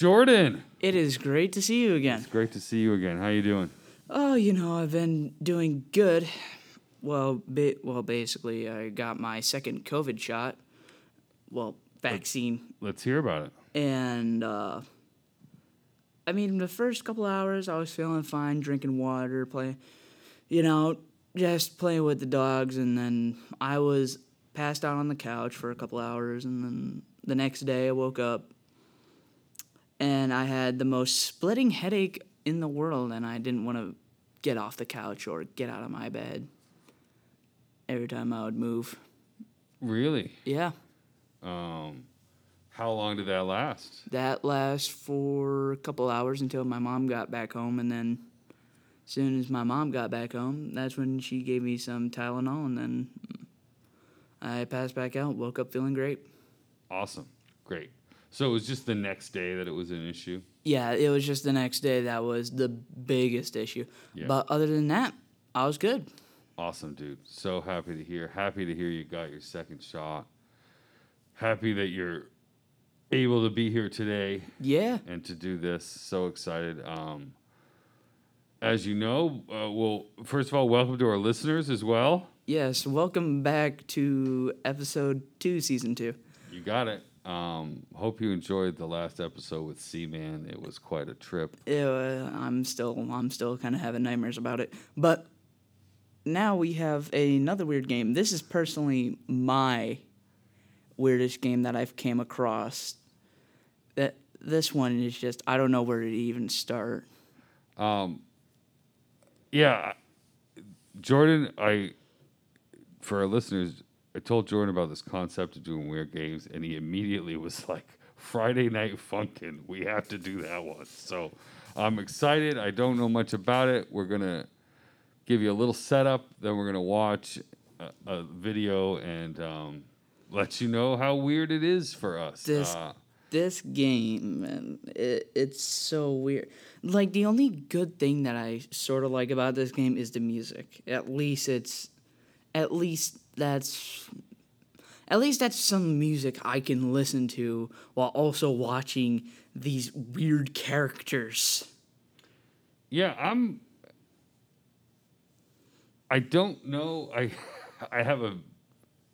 Jordan. it is great to see you again. It's great to see you again. How you doing? Oh, you know, I've been doing good. Well, ba- well, basically, I got my second COVID shot. Well, vaccine, Let's hear about it. and uh, I mean, the first couple hours, I was feeling fine, drinking water, playing, you know, just playing with the dogs, and then I was passed out on the couch for a couple hours, and then the next day, I woke up, and I had the most splitting headache in the world, and I didn't want to get off the couch or get out of my bed every time I would move. Really? Yeah. Um, how long did that last? That lasts for a couple hours until my mom got back home, and then as soon as my mom got back home, that's when she gave me some Tylenol, and then I passed back out. Woke up feeling great. Awesome. Great. So it was just the next day that it was an issue. Yeah, it was just the next day that was the biggest issue. Yeah. But other than that, I was good. Awesome, dude. So happy to hear. Happy to hear you got your second shot. Happy that you're able to be here today Yeah. and to do this. So excited. Um, as you know, uh, well, first of all, welcome to our listeners as well. Yes. Welcome back to episode two, season two. You got it. Um, hope you enjoyed the last episode with Seaman. It was quite a trip. Uh, I'm still I'm still kind of having nightmares about it. But now we have another weird game. This is personally my weirdest game that I've came across. That this one is just I don't know where to even start. Um. Yeah, Jordan. I for our listeners, I told Jordan about this concept of doing weird games, and he immediately was like, "Friday Night Funkin', we have to do that one." So I'm excited. I don't know much about it. We're gonna give you a little setup, then we're gonna watch a, a video and um, let you know how weird it is for us. This- Uh, This game, man, it, it's so weird. Like the only good thing that I sort of like about this game is the music. At least it's, at least that's, at least that's some music I can listen to while also watching these weird characters. Yeah, I'm. I don't know. I I have a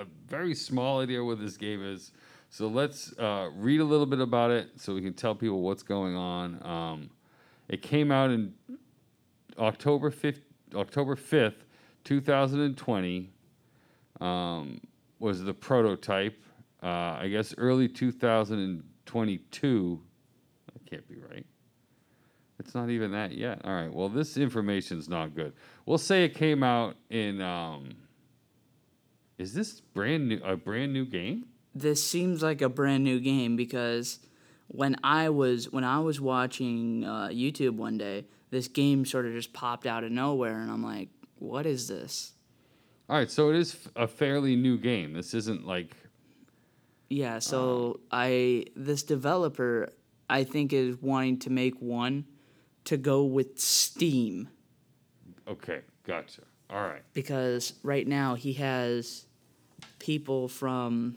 a very small idea what this game is. So let's uh, read a little bit about it so we can tell people what's going on. Um, it came out in October fifth, October fifth, two thousand and twenty. Um, was the prototype? Uh, I guess early two thousand and twenty-two. That can't be right. It's not even that yet. All right. Well, this information's not good. We'll say it came out in. Um, is this brand new? A brand new game? This seems like a brand new game because when I was when I was watching uh, YouTube one day, this game sort of just popped out of nowhere, and I'm like, "What is this?" All right. So it is a fairly new game. This isn't like. Yeah, so uh. I this developer I think is wanting to make one to go with Steam Okay. Gotcha. All right. because right now he has people from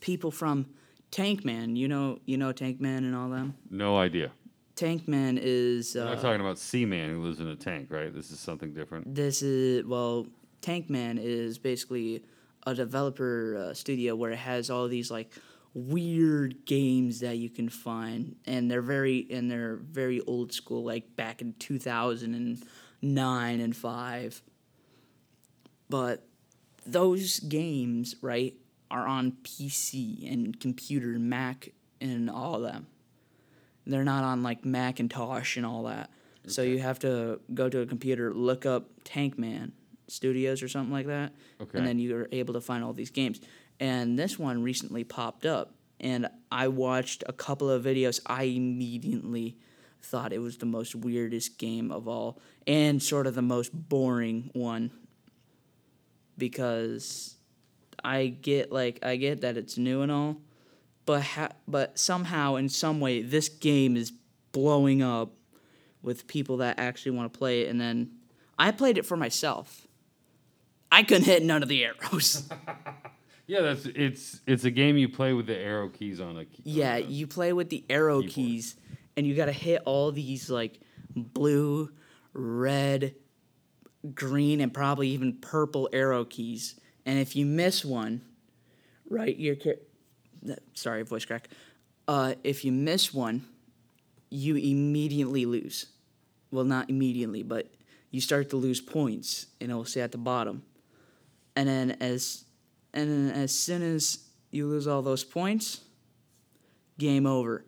people from Tankman, you know, you know Tankman and all them. No idea. Tankman is uh, not talking about Seaman who lives in a tank, right? This is something different. This is well, Tankman is basically a developer uh, studio where it has all these like weird games that you can find, and they're very and they're very old school, like back in two thousand and nine and five. But those games, right, are on PC and computer, Mac, and all of them. They're not on like Macintosh and all that. So you have to go to a computer, look up Tankman Studios or something like that, Okay. and then you're able to find all these games. And this one recently popped up, and I watched a couple of videos. I immediately thought it was the most weirdest game of all, and sort of the most boring one, because I get like I get that it's new and all, but ha- but somehow in some way this game is blowing up with people that actually want to play it and then I played it for myself. I couldn't hit none of the arrows. Yeah, that's it's it's a game you play with the arrow keys on a key. Yeah, on a- you play with the arrow Keyboard. keys, and you got to hit all these like blue, red, green, and probably even purple arrow keys. And if you miss one, right, your sorry, voice crack. Uh, if you miss one, you immediately lose. Well, not immediately, but you start to lose points, and it'll say at the bottom. And then as and then as soon as you lose all those points, game over.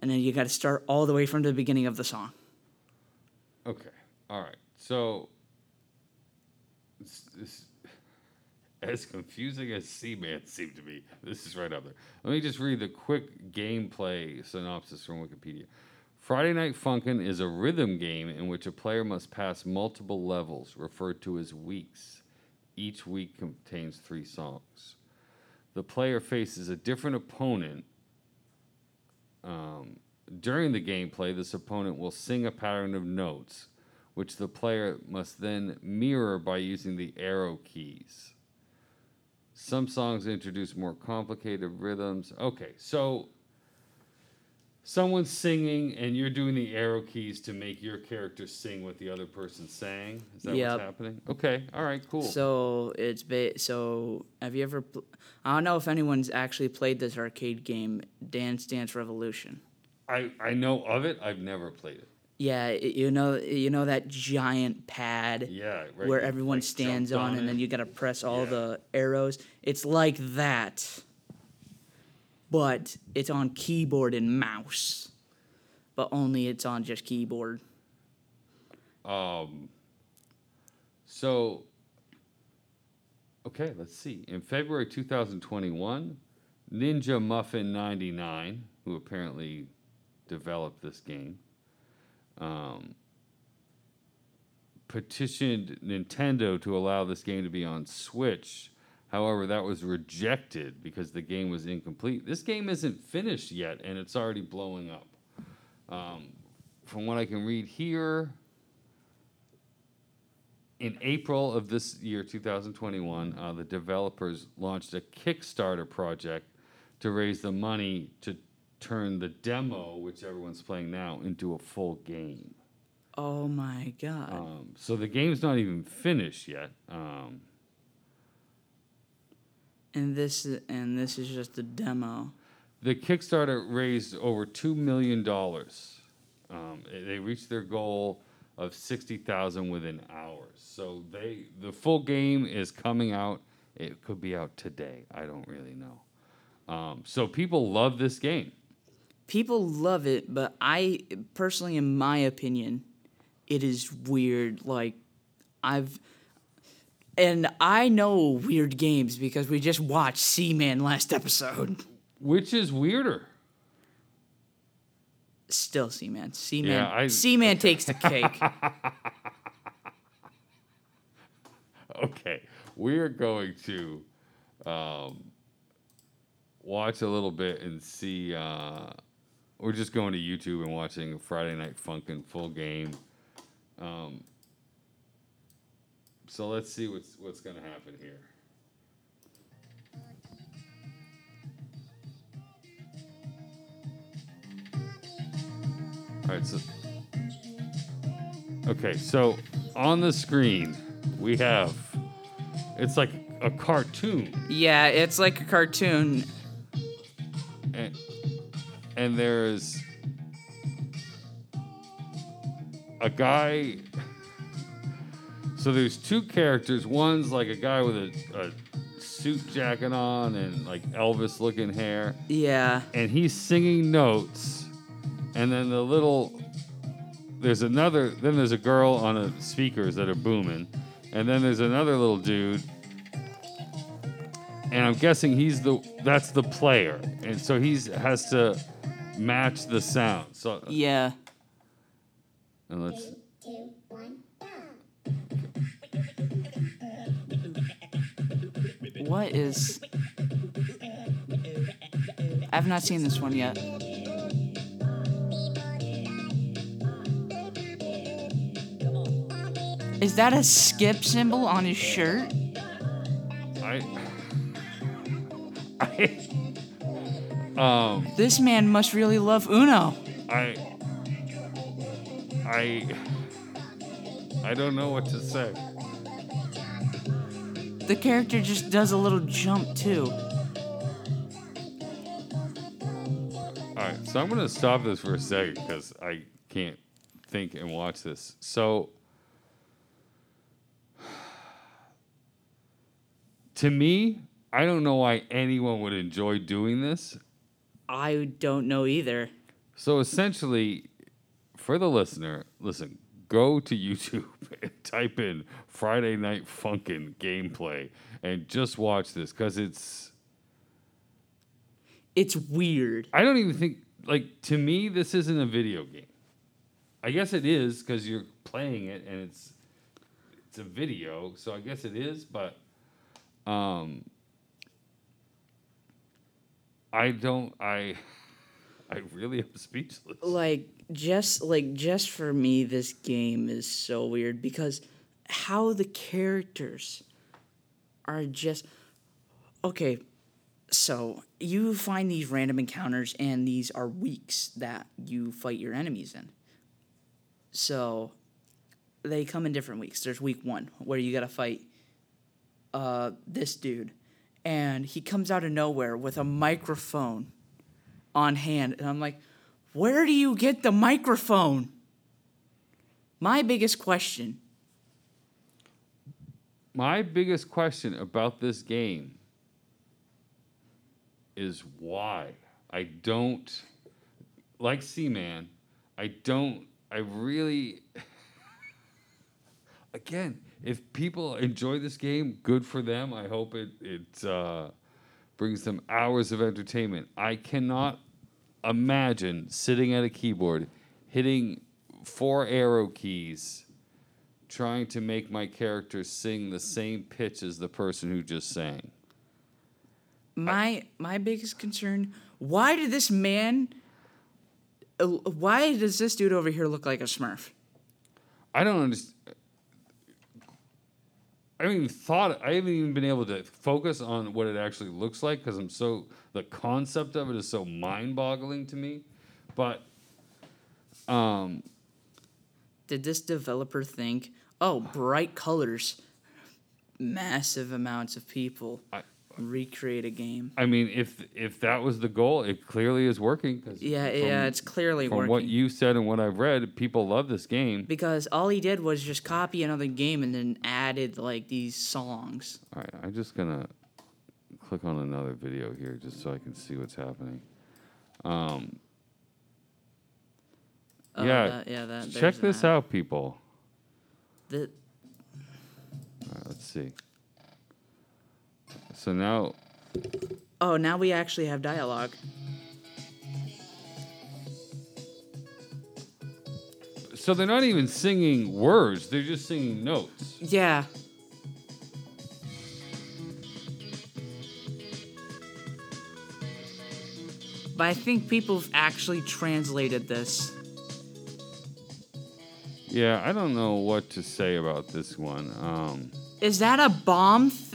And then you got to start all the way from the beginning of the song. Okay. All right. So, it's, it's, as confusing as Seaman seemed to be, this is right up there. Let me just read the quick gameplay synopsis from Wikipedia. Friday Night Funkin' is a rhythm game in which a player must pass multiple levels, referred to as weeks. Each week contains three songs. The player faces a different opponent um, during the gameplay, this opponent will sing a pattern of notes, which the player must then mirror by using the arrow keys. Some songs introduce more complicated rhythms. Okay, so someone's singing and you're doing the arrow keys to make your character sing what the other person sang. Is that Yep. what's happening? Okay, all right, cool. So it's ba- so have you ever pl- I don't know if anyone's actually played this arcade game Dance Dance Revolution. I, I know of it. I've never played it. Yeah, you know you know that giant pad Yeah, right. where everyone like, stands jumped on, and then you got to press all Yeah. the arrows. It's like that. But it's on keyboard and mouse. But only it's on just keyboard. Um, so, okay, let's see. In February 2021, Ninja Muffin 99, who apparently developed this game, um, petitioned Nintendo to allow this game to be on Switch. However, that was rejected because the game was incomplete. This game isn't finished yet, and it's already blowing up. Um, from what I can read here, in April of this year, 2021, uh, the developers launched a Kickstarter project to raise the money to turn the demo, which everyone's playing now, into a full game. Oh my god. Um, so the game's not even finished yet. Um, and this is, and this is just a demo. the Kickstarter raised over two million dollars. Um, they reached their goal of sixty thousand within hours. So they the full game is coming out. It could be out today. I don't really know. Um, so people love this game. People love it, but I personally in my opinion, it is weird like I've and I know weird games because we just watched Seaman last episode. Which is weirder? Still Seaman. Seaman. Yeah, I- Seaman takes the cake. Okay, we're going to um, watch a little bit and see. Uh, we're just going to YouTube and watching Friday Night Funkin' full game. Um, so let's see what's what's going to happen here. All right, so okay, so on the screen we have it's like a cartoon yeah, it's like a cartoon. And, there's a guy so there's two characters. One's like a guy with a, a suit jacket on and like elvis looking hair. Yeah. and he's singing notes. And then the little there's another then there's a girl on a speakers that are booming. And then there's another little dude. And i'm guessing he's the that's the player. And so he's has to match the sound so uh, Yeah. and let's two, one. What is I've not seen this one yet. Is that a skip symbol on his shirt? Um, This man must really love Uno. I, I, I don't know what to say. The character just does a little jump too. All right, so I'm gonna stop this for a second because I can't think and watch this. So, to me, I don't know why anyone would enjoy doing this. I don't know either. So essentially, for the listener, listen, go to YouTube and type in Friday Night Funkin' gameplay and just watch this because it's. It's weird. I don't even think like to me this isn't a video game. I guess it is because you're playing it and it's it's a video, so I guess it is, but um I don't I I really am speechless. Like just like just for me this game is so weird because how the characters are just okay so you find these random encounters and these are weeks that you fight your enemies in. So they come in different weeks. There's week one where you gotta fight uh, this dude and he comes out of nowhere with a microphone on hand and i'm like where do you get the microphone my biggest question My biggest question about this game is why. I don't like Seaman. I don't I really again, if people enjoy this game, good for them. I hope it it uh, brings them hours of entertainment. I cannot imagine sitting at a keyboard hitting four arrow keys trying to make my character sing the same pitch as the person who just sang. my my biggest concern why did this man uh, why does this dude over here look like a smurf I don't understand. I haven't even thought. I haven't even been able to focus on what it actually looks like because I'm so the concept of it is so mind-boggling to me. But um, did this developer think oh bright colors massive amounts of people I- recreate a game I mean, if if that was the goal, it clearly is working. 'cause yeah from- yeah it's clearly From working what you said and what I've read, people love this game. because all he did was just copy another game and then added like these songs All right, I'm just gonna click on another video here just so I can see what's happening. Um, Oh, Yeah, that- yeah that check this ad. out, people. The- All right, let's see. So now, oh now we actually have dialogue so they're not even singing words; they're just singing notes. yeah but i think people have actually translated this Yeah, I don't know what to say about this one. Um, Is that a bomb? Th-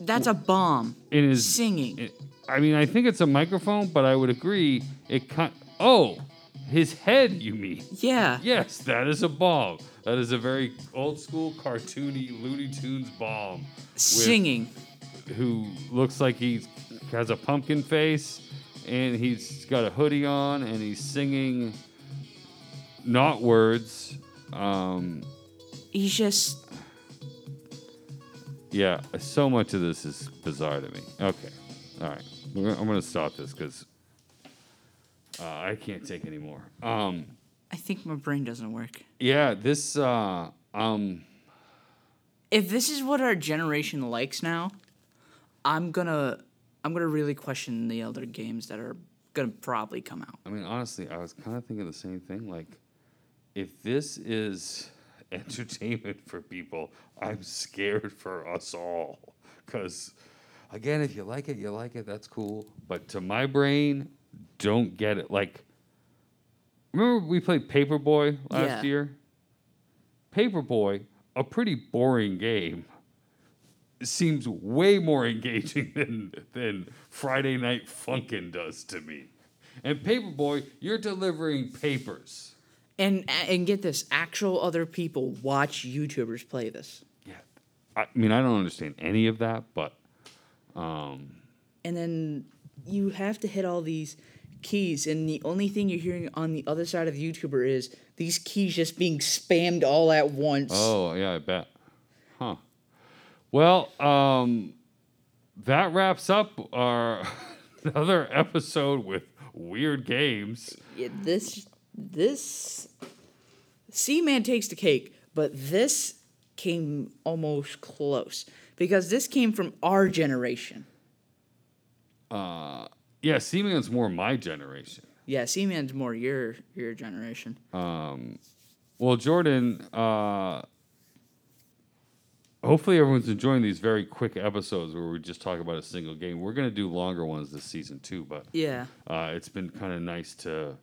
That's a bomb. it is Singing. It, I mean, I think it's a microphone, but I would agree it kind. Oh, his head. You mean? yeah. Yes, that is a bomb. That is a very old school, cartoony Looney Tunes bomb. Singing. Who looks like he has a pumpkin face, and he's got a hoodie on, and he's singing. Not words. Um, He's just. Yeah, so much of this is bizarre to me. Okay, all right, I'm gonna stop this because uh, I can't take any more. Um, I think my brain doesn't work. yeah, this. Uh, um, If this is what our generation likes now, I'm gonna. I'm gonna really question the other games that are gonna probably come out. I mean, honestly, I was kind of thinking the same thing. Like, if this is entertainment for people, I'm scared for us all. Because, again, if you like it, you like it. That's cool. But to my brain, don't get it. Like, remember we played Paperboy last Yeah. year? Paperboy, a pretty boring game. seems way more engaging than than Friday Night Funkin' does to me. And Paperboy, you're delivering papers. And and get this, actual other people watch YouTubers play this. Yeah, I mean I don't understand any of that, but and then you have to hit all these keys and the only thing you're hearing on the other side of the YouTuber is these keys just being spammed all at once. oh yeah, I bet. Huh. Well, um, that wraps up our another episode with weird games. Yeah, this this Seaman takes the cake, but this came almost close because this came from our generation. Yeah, Seaman's more my generation. Yeah, Seaman's more your your generation. Um, Well, Jordan, uh, hopefully everyone's enjoying these very quick episodes where we just talk about a single game. We're gonna do longer ones this season too, but Yeah. uh, it's been kind of nice to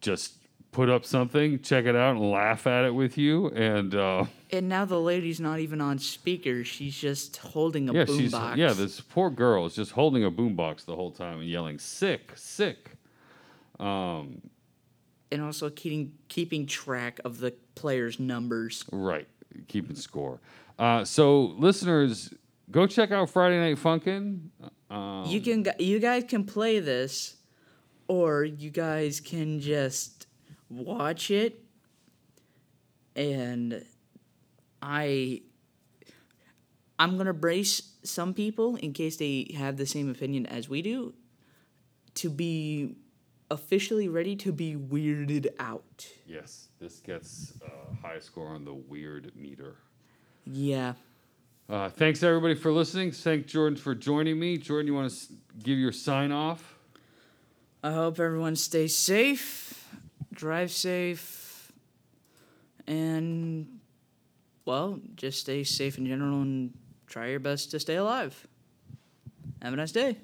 just put up something, check it out, and laugh at it with you. And uh, And now the lady's not even on speaker; she's just holding a yeah, boombox. yeah, this poor girl is just holding a boombox the whole time and yelling "sick, sick." Um, and also keeping keeping track of the players' numbers. Right, keeping score. Uh, so, listeners, go check out Friday Night Funkin'. Um, you can you guys can play this, or you guys can just watch it. And I, I'm gonna brace some people in case they have the same opinion as we do, to be officially ready to be weirded out. Yes, this gets a high score on the weird meter. Yeah. Uh, thanks everybody for listening. Thank Jordan for joining me. Jordan, you want to s- give your sign off? I hope everyone stays safe, drive safe, and well, just stay safe in general and try your best to stay alive. Have a nice day.